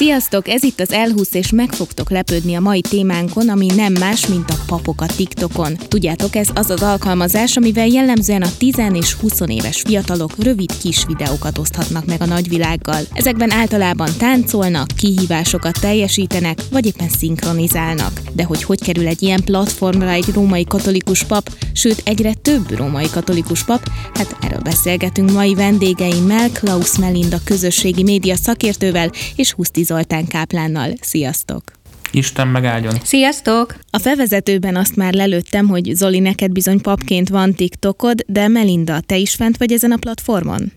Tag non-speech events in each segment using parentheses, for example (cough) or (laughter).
Sziasztok, ez itt az L20 és meg fogtok lepődni a mai témánkon, ami nem más, mint a papok a TikTokon. Tudjátok, ez az az alkalmazás, amivel jellemzően a 10 és 20 éves fiatalok rövid kis videókat oszthatnak meg a nagyvilággal. Ezekben általában táncolnak, kihívásokat teljesítenek, vagy éppen szinkronizálnak. De hogy hogy kerül egy ilyen platformra egy római katolikus pap, sőt egyre több római katolikus pap, hát erről beszélgetünk mai vendégeimmel, Klaus Melinda közösségi média szakértővel és Huszti Zoltán Káplánnal. Sziasztok! Isten megáldjon. Sziasztok! A felvezetőben azt már lelőttem, hogy Zoli, neked bizony papként van TikTokod, de Melinda, te is fent vagy ezen a platformon?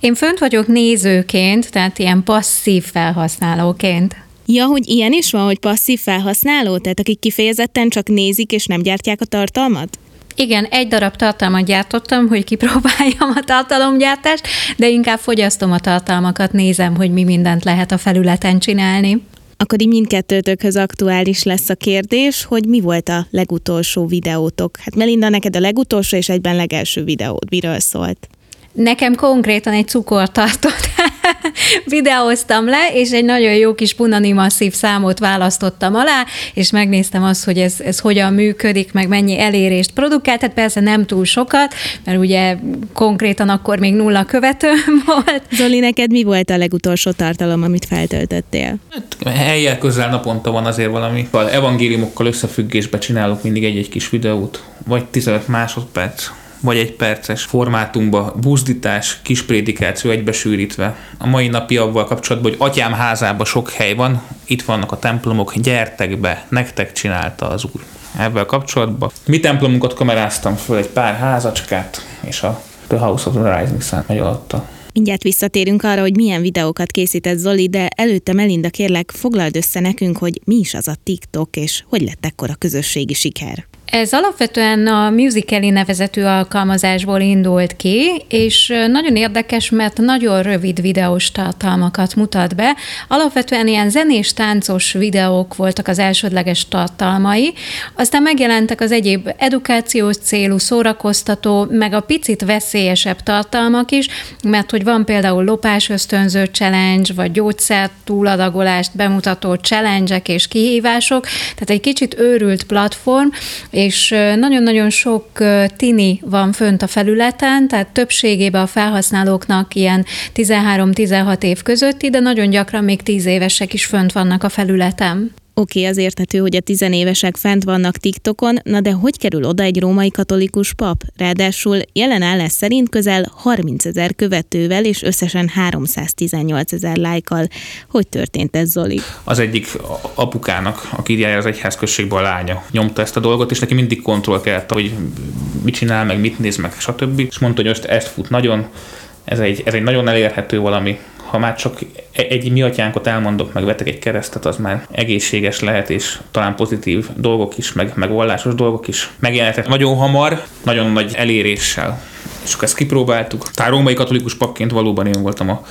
Én fönt vagyok nézőként, tehát ilyen passzív felhasználóként. Ja, hogy ilyen is van, hogy passzív felhasználó, tehát akik kifejezetten csak nézik és nem gyártják a tartalmat? Igen, egy darab tartalmat gyártottam, hogy kipróbáljam a tartalomgyártást, de inkább fogyasztom a tartalmakat, nézem, hogy mi mindent lehet a felületen csinálni. Akkor így mindkettőtökhöz aktuális lesz a kérdés, hogy mi volt a legutolsó videótok? Hát Melinda, neked a legutolsó és egyben legelső videód miről szólt? Nekem konkrétan egy cukortartót (laughs) videóztam le, és egy nagyon jó kis punani masszív számot választottam alá, és megnéztem azt, hogy ez, ez hogyan működik, meg mennyi elérést produkált, tehát persze nem túl sokat, mert ugye konkrétan akkor még nulla követő (laughs) volt. Zoli, neked mi volt a legutolsó tartalom, amit feltöltöttél? Hát, helyjel közel naponta van azért valami. Evangéliumokkal összefüggésbe csinálok mindig egy-egy kis videót, vagy 15 másodperc vagy egy perces formátumba, buzdítás, kis prédikáció egybesűrítve. A mai napi avval kapcsolatban, hogy atyám házában sok hely van, itt vannak a templomok, gyertek be, nektek csinálta az Úr. Ebben kapcsolatban mi templomunkat kameráztam föl egy pár házacskát, és a The House of the Rising Sun megy alatta. Mindjárt visszatérünk arra, hogy milyen videókat készített Zoli, de előtte Melinda kérlek, foglald össze nekünk, hogy mi is az a TikTok, és hogy lett ekkora közösségi siker. Ez alapvetően a Musical.ly nevezetű alkalmazásból indult ki, és nagyon érdekes, mert nagyon rövid videós tartalmakat mutat be. Alapvetően ilyen zenés, táncos videók voltak az elsődleges tartalmai, aztán megjelentek az egyéb edukációs célú, szórakoztató, meg a picit veszélyesebb tartalmak is, mert hogy van például lopás ösztönző challenge, vagy gyógyszer túladagolást bemutató challenge és kihívások, tehát egy kicsit őrült platform, és nagyon-nagyon sok tini van fönt a felületen, tehát többségében a felhasználóknak ilyen 13-16 év közötti, de nagyon gyakran még 10 évesek is fönt vannak a felületen. Oké, okay, az érthető, hogy a tizenévesek fent vannak TikTokon, na de hogy kerül oda egy római katolikus pap? Ráadásul jelen állás szerint közel 30 ezer követővel és összesen 318 ezer lájkal. Hogy történt ez, Zoli? Az egyik apukának, aki jár az egyházközségben a lánya, nyomta ezt a dolgot, és neki mindig kontroll kellett, hogy mit csinál, meg mit néz, meg stb. És mondta, hogy ezt, ezt fut nagyon, ez egy, ez egy nagyon elérhető valami, ha már csak e- egy mi atyánkot elmondok, meg vetek egy keresztet, az már egészséges lehet, és talán pozitív dolgok is, meg, meg vallásos dolgok is megjelentek nagyon hamar, nagyon nagy eléréssel. És akkor ezt kipróbáltuk. Tehát római katolikus papként valóban én voltam a,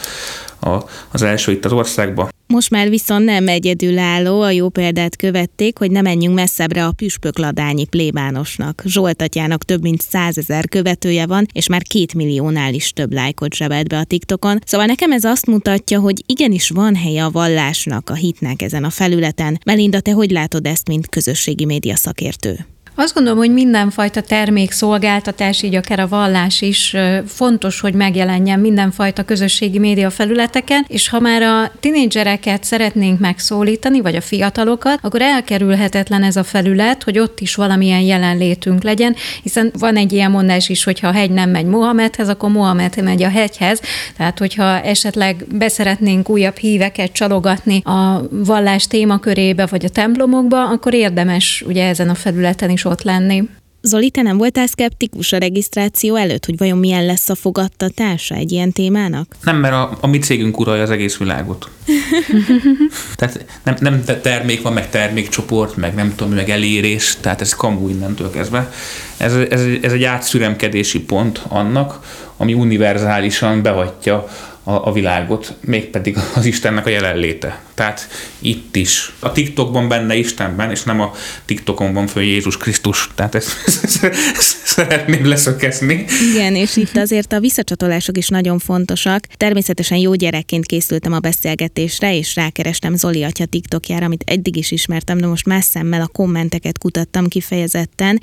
a, az első itt az országban. Most már viszont nem egyedülálló, a jó példát követték, hogy ne menjünk messzebbre a püspökladányi plébánosnak. Zsolt atyának több mint százezer követője van, és már két milliónál is több lájkot zsebelt be a TikTokon. Szóval nekem ez azt mutatja, hogy igenis van helye a vallásnak, a hitnek ezen a felületen. Melinda, te hogy látod ezt, mint közösségi média szakértő? Azt gondolom, hogy mindenfajta termék, szolgáltatás, így akár a vallás is fontos, hogy megjelenjen mindenfajta közösségi média felületeken, és ha már a tinédzsereket szeretnénk megszólítani, vagy a fiatalokat, akkor elkerülhetetlen ez a felület, hogy ott is valamilyen jelenlétünk legyen, hiszen van egy ilyen mondás is, hogy ha a hegy nem megy Mohamedhez, akkor Mohamed megy a hegyhez. Tehát, hogyha esetleg beszeretnénk újabb híveket csalogatni a vallás témakörébe, vagy a templomokba, akkor érdemes ugye ezen a felületen is ott lenni. Zoli, te nem voltál szkeptikus a regisztráció előtt, hogy vajon milyen lesz a fogadtatása egy ilyen témának? Nem, mert a, a mi cégünk uralja az egész világot. (laughs) tehát nem, nem termék van, meg termékcsoport, meg nem tudom, meg elérés, tehát ez kamu innentől kezdve. Ez, ez, ez egy átszüremkedési pont annak, ami univerzálisan behagyja a, a világot, mégpedig az Istennek a jelenléte. Tehát itt is. A TikTokban benne Istenben, és nem a TikTokon van föl Jézus Krisztus. Tehát (laughs) ezt, ezt, szeretném leszökezni. Igen, és itt azért a visszacsatolások is nagyon fontosak. Természetesen jó gyerekként készültem a beszélgetésre, és rákerestem Zoli atya TikTokjára, amit eddig is ismertem, de most más szemmel a kommenteket kutattam kifejezetten.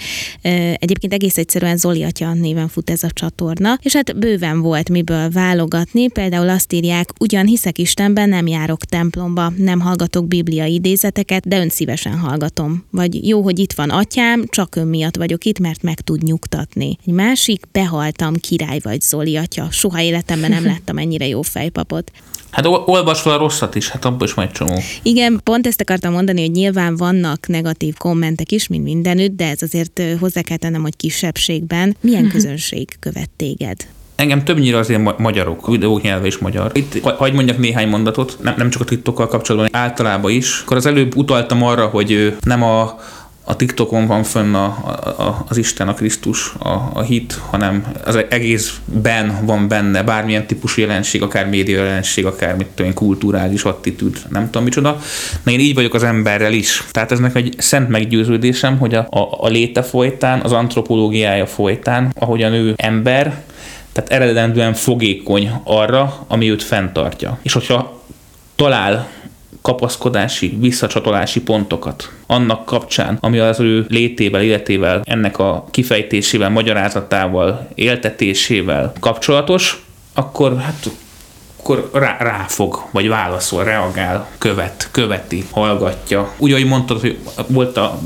Egyébként egész egyszerűen Zoli atya néven fut ez a csatorna, és hát bőven volt miből válogatni. Például azt írják, ugyan hiszek Istenben, nem járok templomba, nem hallgatok bibliai idézeteket, de ön szívesen hallgatom. Vagy jó, hogy itt van atyám, csak ön miatt vagyok itt, mert meg tud nyugtatni. Egy másik, behaltam, király vagy Zoli atya. Soha életemben nem (laughs) láttam ennyire jó fejpapot. Hát olvasva a rosszat is, hát abban is majd csomó. Igen, pont ezt akartam mondani, hogy nyilván vannak negatív kommentek is, mint mindenütt, de ez azért hozzá kell tennem, hogy kisebbségben. Milyen (laughs) közönség követ téged? Engem többnyire azért ma- magyarok, videók nyelve is magyar. Itt hagyd mondjak néhány mondatot, nem, nem csak a TikTokkal kapcsolatban, általában is. Akkor az előbb utaltam arra, hogy nem a, a TikTokon van fönn a, a, az Isten, a Krisztus, a, a hit, hanem az egészben van benne bármilyen típusú jelenség, akár média jelenség, akár mit tudom, kulturális attitűd, nem tudom micsoda. Na én így vagyok az emberrel is. Tehát ez egy szent meggyőződésem, hogy a, a, a léte folytán, az antropológiája folytán, ahogyan ő ember, tehát eredendően fogékony arra, ami őt fenntartja. És hogyha talál kapaszkodási, visszacsatolási pontokat annak kapcsán, ami az ő létével, életével, ennek a kifejtésével, magyarázatával, éltetésével kapcsolatos, akkor hát akkor rá, ráfog, vagy válaszol, reagál, követ, követi, hallgatja. Úgy, ahogy mondtad, hogy volt a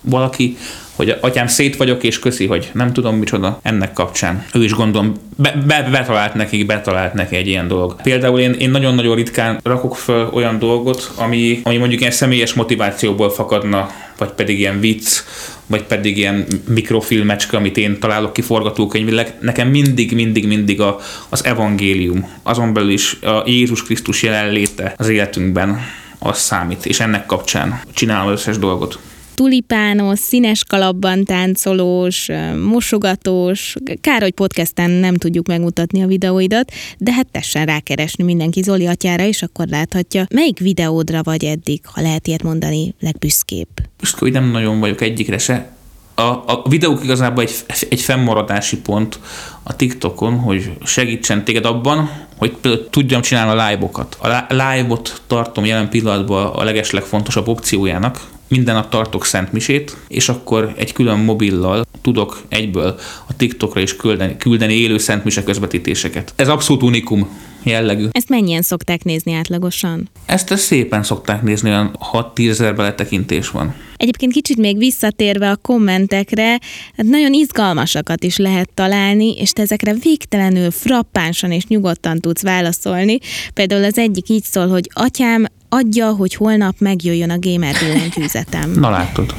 valaki, hogy atyám szét vagyok, és köszi, hogy nem tudom micsoda ennek kapcsán. Ő is gondolom, be, be, betalált neki, betalált neki egy ilyen dolog. Például én, én nagyon-nagyon ritkán rakok föl olyan dolgot, ami, ami mondjuk ilyen személyes motivációból fakadna, vagy pedig ilyen vicc, vagy pedig ilyen mikrofilmecske, amit én találok ki forgatókönyvileg. Nekem mindig, mindig, mindig a, az evangélium, azon belül is a Jézus Krisztus jelenléte az életünkben az számít, és ennek kapcsán csinálom összes dolgot tulipános, színes kalapban táncolós, mosogatós. Kár, hogy podcasten nem tudjuk megmutatni a videóidat, de hát tessen rákeresni mindenki Zoli atyára, és akkor láthatja, melyik videódra vagy eddig, ha lehet ilyet mondani, legbüszkébb. Most, hogy nem nagyon vagyok egyikre se. A, a videók igazából egy, egy fennmaradási pont a TikTokon, hogy segítsen téged abban, hogy például tudjam csinálni a live-okat. A live-ot tartom jelen pillanatban a legeslegfontosabb opciójának, minden nap tartok szentmisét, és akkor egy külön mobillal tudok egyből a TikTokra is küldeni, küldeni élő szentmise közvetítéseket. Ez abszolút unikum jellegű. Ezt mennyien szokták nézni átlagosan? Ezt, ezt szépen szokták nézni, olyan 6-10 ezer beletekintés van. Egyébként kicsit még visszatérve a kommentekre, hát nagyon izgalmasakat is lehet találni, és te ezekre végtelenül frappánsan és nyugodtan tudsz válaszolni. Például az egyik így szól, hogy atyám, adja, hogy holnap megjöjjön a gamer billentyűzetem. (laughs) Na látod.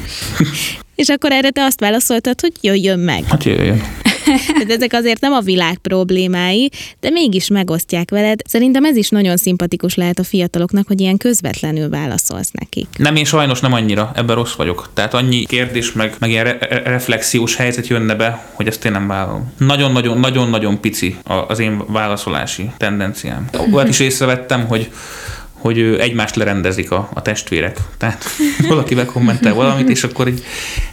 És akkor erre te azt válaszoltad, hogy jöjjön meg. Hát jöjjön. De ezek azért nem a világ problémái, de mégis megosztják veled. Szerintem ez is nagyon szimpatikus lehet a fiataloknak, hogy ilyen közvetlenül válaszolsz nekik. Nem, én sajnos nem annyira, ebben rossz vagyok. Tehát annyi kérdés, meg, meg ilyen re- reflexiós helyzet jönne be, hogy ezt én nem vállalom. Nagyon-nagyon, nagyon-nagyon pici az én válaszolási tendenciám. Olyat is észrevettem, hogy hogy egymást lerendezik a, a testvérek. Tehát (laughs) valaki kommentel valamit, és akkor így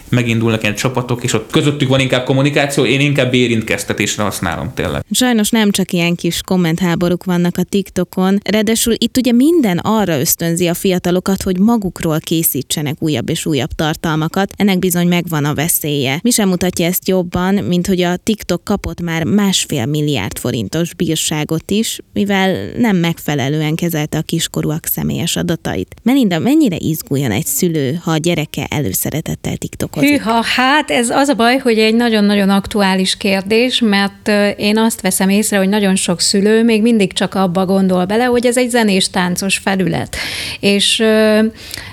megindulnak ilyen csapatok, és ott közöttük van inkább kommunikáció, én inkább érintkeztetésre használom tényleg. Sajnos nem csak ilyen kis kommentháborúk vannak a TikTokon, ráadásul itt ugye minden arra ösztönzi a fiatalokat, hogy magukról készítsenek újabb és újabb tartalmakat, ennek bizony megvan a veszélye. Mi sem mutatja ezt jobban, mint hogy a TikTok kapott már másfél milliárd forintos bírságot is, mivel nem megfelelően kezelte a kiskorúak személyes adatait. Melinda, mennyire izguljon egy szülő, ha a gyereke előszeretettel TikTok gondolkozik? Hűha, hát ez az a baj, hogy egy nagyon-nagyon aktuális kérdés, mert én azt veszem észre, hogy nagyon sok szülő még mindig csak abba gondol bele, hogy ez egy zenés táncos felület. És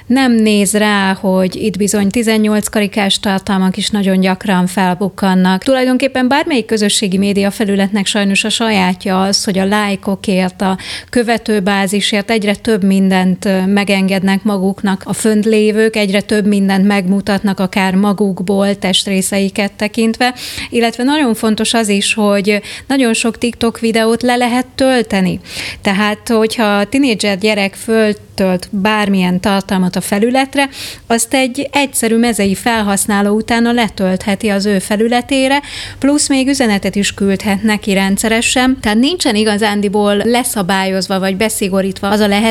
nem néz rá, hogy itt bizony 18 karikás tartalmak is nagyon gyakran felbukkannak. Tulajdonképpen bármelyik közösségi média felületnek sajnos a sajátja az, hogy a lájkokért, a követőbázisért egyre több mindent megengednek maguknak a fönt lévők, egyre több mindent megmutatnak, akár magukból, testrészeiket tekintve, illetve nagyon fontos az is, hogy nagyon sok TikTok videót le lehet tölteni. Tehát, hogyha a tinédzser gyerek föl tölt bármilyen tartalmat a felületre, azt egy egyszerű mezei felhasználó utána letöltheti az ő felületére, plusz még üzenetet is küldhet neki rendszeresen. Tehát nincsen igazándiból leszabályozva vagy beszigorítva az a lehetőség,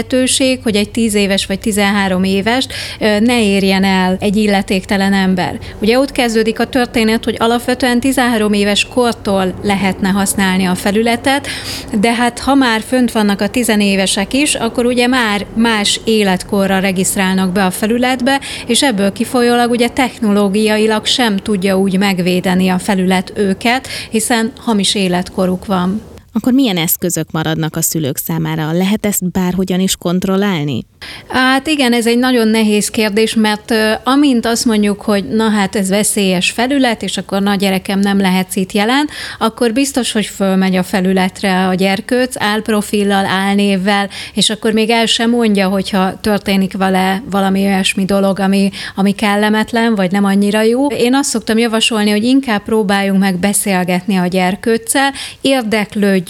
hogy egy 10 éves vagy 13 éves ne érjen el egy illetéktelen ember. Ugye ott kezdődik a történet, hogy alapvetően 13 éves kortól lehetne használni a felületet, de hát ha már fönt vannak a tizenévesek is, akkor ugye már más életkorra regisztrálnak be a felületbe, és ebből kifolyólag ugye technológiailag sem tudja úgy megvédeni a felület őket, hiszen hamis életkoruk van. Akkor milyen eszközök maradnak a szülők számára? Lehet ezt bárhogyan is kontrollálni? Hát igen, ez egy nagyon nehéz kérdés, mert amint azt mondjuk, hogy na hát ez veszélyes felület, és akkor na gyerekem nem lehetsz itt jelen, akkor biztos, hogy fölmegy a felületre a gyerkőc, álprofillal, álnévvel, és akkor még el sem mondja, hogyha történik vele valami olyasmi dolog, ami, ami kellemetlen, vagy nem annyira jó. Én azt szoktam javasolni, hogy inkább próbáljunk meg beszélgetni a gyerkőccel,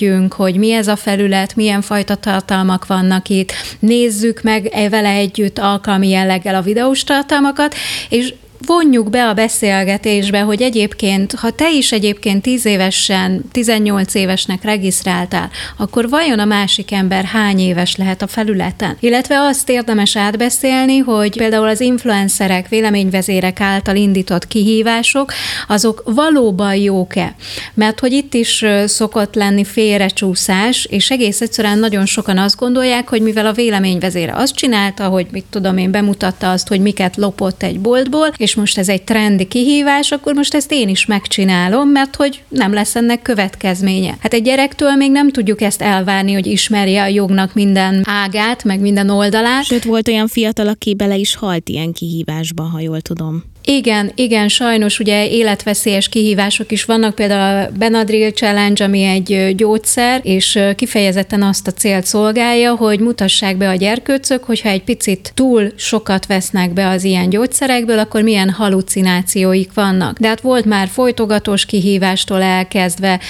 érdeklődjünk, hogy mi ez a felület, milyen fajta tartalmak vannak itt, nézzük meg meg vele együtt alkalmi jelleggel a videós tartalmakat, és vonjuk be a beszélgetésbe, hogy egyébként, ha te is egyébként 10 évesen, 18 évesnek regisztráltál, akkor vajon a másik ember hány éves lehet a felületen? Illetve azt érdemes átbeszélni, hogy például az influencerek, véleményvezérek által indított kihívások, azok valóban jók-e? Mert hogy itt is szokott lenni félrecsúszás, és egész egyszerűen nagyon sokan azt gondolják, hogy mivel a véleményvezére azt csinálta, hogy mit tudom én, bemutatta azt, hogy miket lopott egy boltból, és és most ez egy trendi kihívás, akkor most ezt én is megcsinálom, mert hogy nem lesz ennek következménye. Hát egy gyerektől még nem tudjuk ezt elvárni, hogy ismerje a jognak minden ágát, meg minden oldalát. Sőt, volt olyan fiatal, aki bele is halt ilyen kihívásba, ha jól tudom. Igen, igen, sajnos ugye életveszélyes kihívások is vannak, például a Benadryl Challenge, ami egy gyógyszer, és kifejezetten azt a célt szolgálja, hogy mutassák be a gyerkőcök, hogyha egy picit túl sokat vesznek be az ilyen gyógyszerekből, akkor milyen halucinációik vannak. De hát volt már folytogatós kihívástól elkezdve.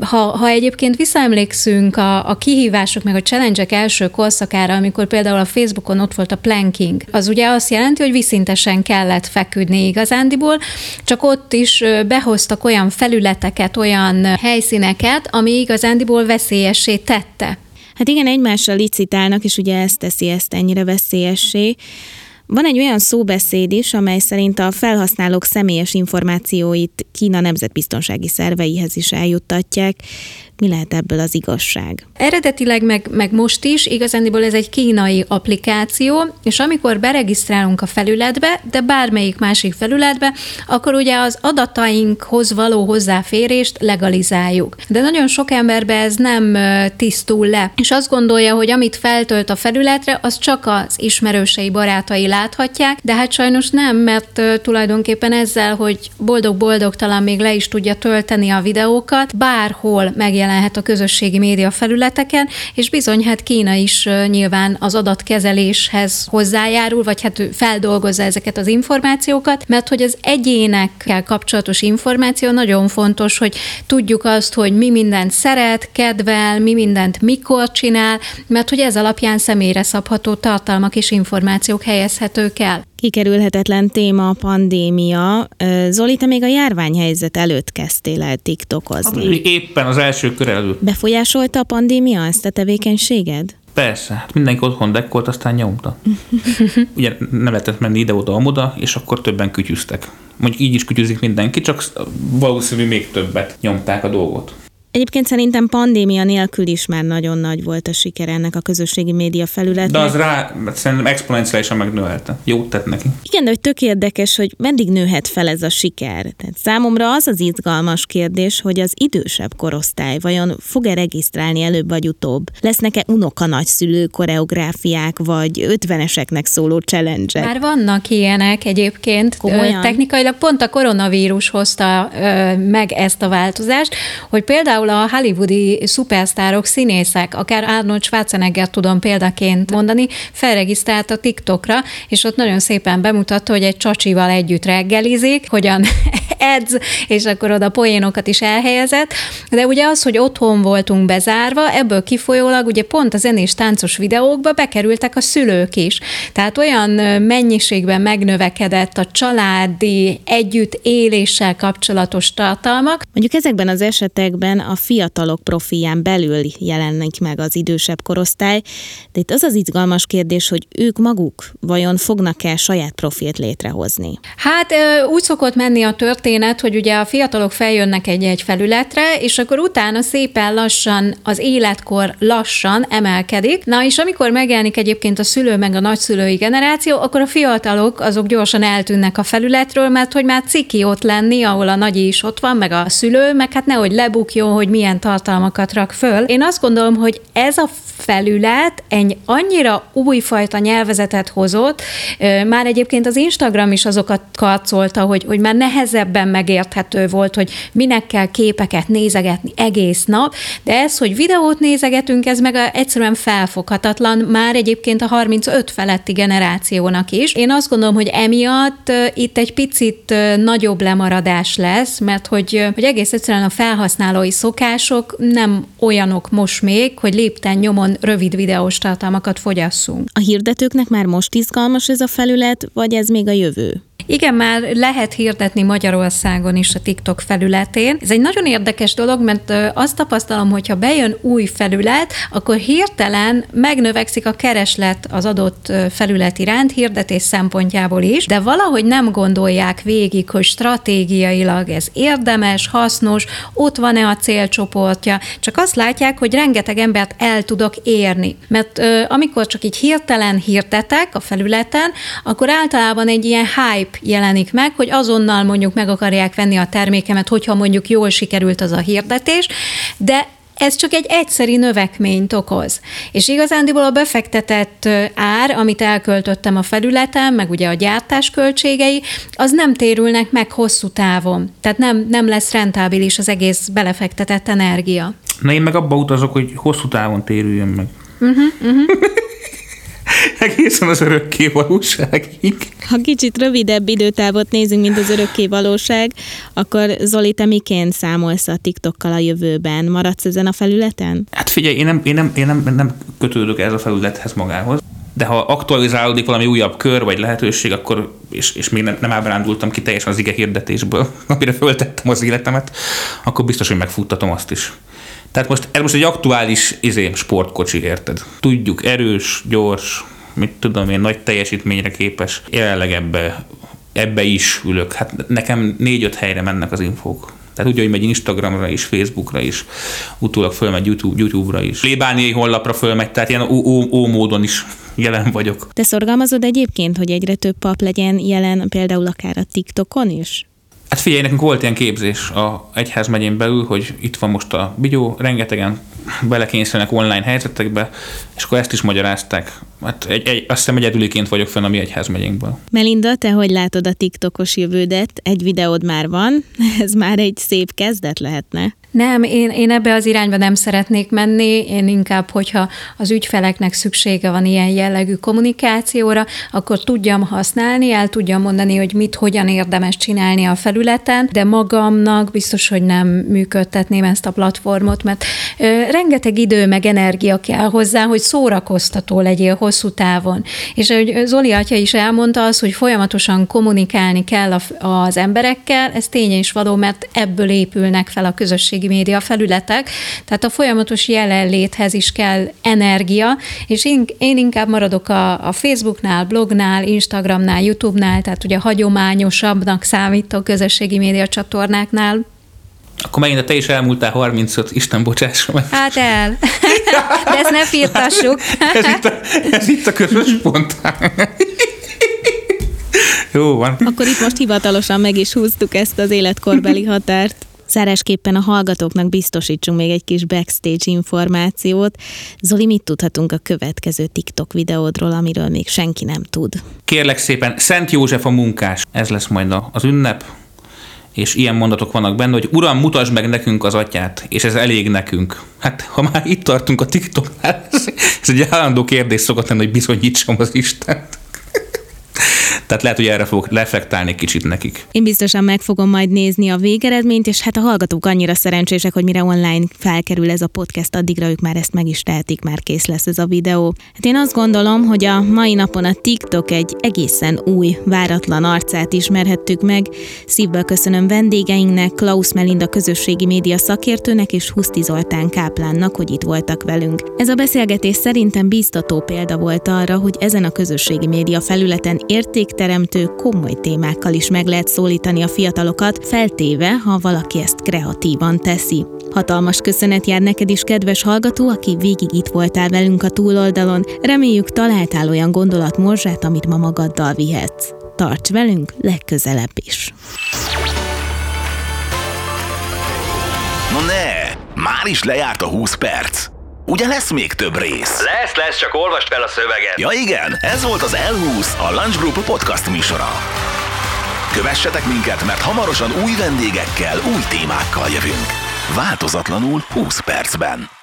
Ha, ha egyébként visszaemlékszünk a, a kihívások meg a challenge első korszakára, amikor például a Facebookon ott volt a planking, az ugye azt jelenti, hogy viszintesen kellett feküdni feküdni igazándiból, csak ott is behoztak olyan felületeket, olyan helyszíneket, ami igazándiból veszélyessé tette. Hát igen, egymással licitálnak, és ugye ezt teszi ezt ennyire veszélyessé. Van egy olyan szóbeszéd is, amely szerint a felhasználók személyes információit Kína nemzetbiztonsági szerveihez is eljuttatják mi lehet ebből az igazság? Eredetileg meg, meg most is, igazániból ez egy kínai applikáció, és amikor beregisztrálunk a felületbe, de bármelyik másik felületbe, akkor ugye az adatainkhoz való hozzáférést legalizáljuk. De nagyon sok emberbe ez nem tisztul le, és azt gondolja, hogy amit feltölt a felületre, az csak az ismerősei, barátai láthatják, de hát sajnos nem, mert tulajdonképpen ezzel, hogy boldog-boldogtalan még le is tudja tölteni a videókat, bárhol megjelenik megjelenhet a közösségi média felületeken, és bizony hát Kína is nyilván az adatkezeléshez hozzájárul, vagy hát feldolgozza ezeket az információkat, mert hogy az egyénekkel kapcsolatos információ nagyon fontos, hogy tudjuk azt, hogy mi mindent szeret, kedvel, mi mindent mikor csinál, mert hogy ez alapján személyre szabható tartalmak és információk helyezhetők el. Kikerülhetetlen téma a pandémia. Zoli, te még a járványhelyzet előtt kezdtél el TikTokozni. Éppen az első kör előtt. Befolyásolta a pandémia ezt a tevékenységed? Persze, hát mindenki otthon dekkolt, aztán nyomta. (laughs) Ugye nem lehetett menni ide-oda, amoda, és akkor többen kütyüztek. Mondjuk így is kütyüzik mindenki, csak valószínű még többet nyomták a dolgot. Egyébként szerintem pandémia nélkül is már nagyon nagy volt a siker ennek a közösségi média felületnek. De az rá szerintem exponenciálisan megnövelte. Jót tett neki. Igen, de hogy tök érdekes, hogy meddig nőhet fel ez a siker. Tehát számomra az az izgalmas kérdés, hogy az idősebb korosztály vajon fog-e regisztrálni előbb vagy utóbb? Lesznek-e unoka nagyszülő koreográfiák, vagy ötveneseknek szóló challenge Már vannak ilyenek egyébként. Komolyan? Technikailag pont a koronavírus hozta ö, meg ezt a változást, hogy például például a hollywoodi szupersztárok, színészek, akár Arnold Schwarzenegger tudom példaként mondani, felregisztrált a TikTokra, és ott nagyon szépen bemutatta, hogy egy csacsival együtt reggelizik, hogyan edz, és akkor oda poénokat is elhelyezett. De ugye az, hogy otthon voltunk bezárva, ebből kifolyólag ugye pont a zenés táncos videókba bekerültek a szülők is. Tehát olyan mennyiségben megnövekedett a családi együtt éléssel kapcsolatos tartalmak. Mondjuk ezekben az esetekben a fiatalok profilján belül jelenik meg az idősebb korosztály, de itt az az izgalmas kérdés, hogy ők maguk vajon fognak-e saját profilt létrehozni? Hát úgy szokott menni a történet, hogy ugye a fiatalok feljönnek egy-egy felületre, és akkor utána szépen lassan az életkor lassan emelkedik. Na és amikor megjelenik egyébként a szülő meg a nagyszülői generáció, akkor a fiatalok azok gyorsan eltűnnek a felületről, mert hogy már ciki ott lenni, ahol a nagyi is ott van, meg a szülő, meg hát nehogy lebukjon, hogy milyen tartalmakat rak föl. Én azt gondolom, hogy ez a felület egy annyira újfajta nyelvezetet hozott, már egyébként az Instagram is azokat karcolta, hogy, hogy már nehezebben megérthető volt, hogy minek kell képeket nézegetni egész nap, de ez, hogy videót nézegetünk, ez meg egyszerűen felfoghatatlan már egyébként a 35 feletti generációnak is. Én azt gondolom, hogy emiatt itt egy picit nagyobb lemaradás lesz, mert hogy, hogy egész egyszerűen a felhasználói szokások nem olyanok most még, hogy lépten nyomon rövid videós tartalmakat fogyasszunk. A hirdetőknek már most izgalmas ez a felület, vagy ez még a jövő? Igen, már lehet hirdetni Magyarországon is a TikTok felületén. Ez egy nagyon érdekes dolog, mert azt tapasztalom, hogy ha bejön új felület, akkor hirtelen megnövekszik a kereslet az adott felület iránt, hirdetés szempontjából is, de valahogy nem gondolják végig, hogy stratégiailag ez érdemes, hasznos, ott van-e a célcsoportja, csak azt látják, hogy rengeteg embert el tudok érni. Mert amikor csak így hirtelen hirdetek a felületen, akkor általában egy ilyen hype jelenik meg, hogy azonnal mondjuk meg akarják venni a termékemet, hogyha mondjuk jól sikerült az a hirdetés, de ez csak egy egyszeri növekményt okoz. És igazándiból a befektetett ár, amit elköltöttem a felületen, meg ugye a gyártás költségei, az nem térülnek meg hosszú távon. Tehát nem, nem lesz rentábilis az egész belefektetett energia. Na én meg abba utazok, hogy hosszú távon térüljön meg. Uh-huh, (laughs) uh-huh. (laughs) egészen az örökké valóságig. Ha kicsit rövidebb időtávot nézünk, mint az örökké valóság, akkor Zoli, te miként számolsz a TikTokkal a jövőben? Maradsz ezen a felületen? Hát figyelj, én nem, én nem, én nem, nem kötődök ez a felülethez magához de ha aktualizálódik valami újabb kör vagy lehetőség, akkor, és, és még nem, nem ábrándultam ki teljesen az ige hirdetésből, (laughs) amire föltettem az életemet, akkor biztos, hogy megfuttatom azt is. Tehát most, ez most egy aktuális izé, sportkocsi, érted? Tudjuk, erős, gyors, mit tudom én, nagy teljesítményre képes. Jelenleg ebbe, ebbe is ülök. Hát nekem négy-öt helyre mennek az infók. Tehát úgy, hogy megy Instagramra is, Facebookra is, utólag fölmegy YouTube, YouTube-ra is. Lébániai honlapra fölmegy, tehát ilyen ó módon is jelen vagyok. Te szorgalmazod egyébként, hogy egyre több pap legyen jelen, például akár a TikTokon is? Hát figyelj, nekünk volt ilyen képzés a egyházmegyén belül, hogy itt van most a bigyó, rengetegen belekényszernek online helyzetekbe, és akkor ezt is magyarázták. Hát egy, egy, azt hiszem egyedüliként vagyok fenn a mi egyházmegyénkből. Melinda, te hogy látod a TikTokos jövődet? Egy videód már van, (laughs) ez már egy szép kezdet lehetne. Nem, én, én ebbe az irányba nem szeretnék menni, én inkább, hogyha az ügyfeleknek szüksége van ilyen jellegű kommunikációra, akkor tudjam használni, el tudjam mondani, hogy mit, hogyan érdemes csinálni a felületen, de magamnak biztos, hogy nem működtetném ezt a platformot, mert ö, rengeteg idő meg energia kell hozzá, hogy szórakoztató legyél hosszú távon. És ahogy Zoli atya is elmondta az, hogy folyamatosan kommunikálni kell az emberekkel, ez tény és való, mert ebből épülnek fel a közösségi média felületek, tehát a folyamatos jelenléthez is kell energia, és én, én inkább maradok a, a Facebooknál, blognál, Instagramnál, YouTube-nál, tehát ugye hagyományosabbnak számító közösségi média csatornáknál, akkor megint te is elmúltál 35, Isten bocsásson meg. Hát el. De ezt ne firtassuk. ez, itt a, ez itt a közös pont. Jó van. Akkor itt most hivatalosan meg is húztuk ezt az életkorbeli határt. Zárásképpen a hallgatóknak biztosítsunk még egy kis backstage információt. Zoli, mit tudhatunk a következő TikTok videódról, amiről még senki nem tud? Kérlek szépen, Szent József a munkás, ez lesz majd az ünnep, és ilyen mondatok vannak benne, hogy Uram, mutasd meg nekünk az atyát, és ez elég nekünk. Hát, ha már itt tartunk a TikToknál, (laughs) ez egy állandó kérdés szokott lenni, hogy bizonyítsam az Istent. Tehát lehet, hogy erre fogok reflektálni kicsit nekik. Én biztosan meg fogom majd nézni a végeredményt, és hát a hallgatók annyira szerencsések, hogy mire online felkerül ez a podcast, addigra ők már ezt meg is tehetik, már kész lesz ez a videó. Hát én azt gondolom, hogy a mai napon a TikTok egy egészen új, váratlan arcát ismerhettük meg. Szívből köszönöm vendégeinknek, Klaus Melinda közösségi média szakértőnek és Huszti Zoltán Káplánnak, hogy itt voltak velünk. Ez a beszélgetés szerintem biztató példa volt arra, hogy ezen a közösségi média felületen érték teremtő komoly témákkal is meg lehet szólítani a fiatalokat, feltéve, ha valaki ezt kreatívan teszi. Hatalmas köszönet jár neked is, kedves hallgató, aki végig itt voltál velünk a túloldalon. Reméljük találtál olyan gondolatmorzsát, amit ma magaddal vihetsz. Tarts velünk legközelebb is! No ne, már is lejárt a 20 perc. Ugye lesz még több rész? Lesz, lesz, csak olvast fel a szöveget. Ja igen, ez volt az L20, a Lunch Group podcast műsora. Kövessetek minket, mert hamarosan új vendégekkel, új témákkal jövünk. Változatlanul 20 percben.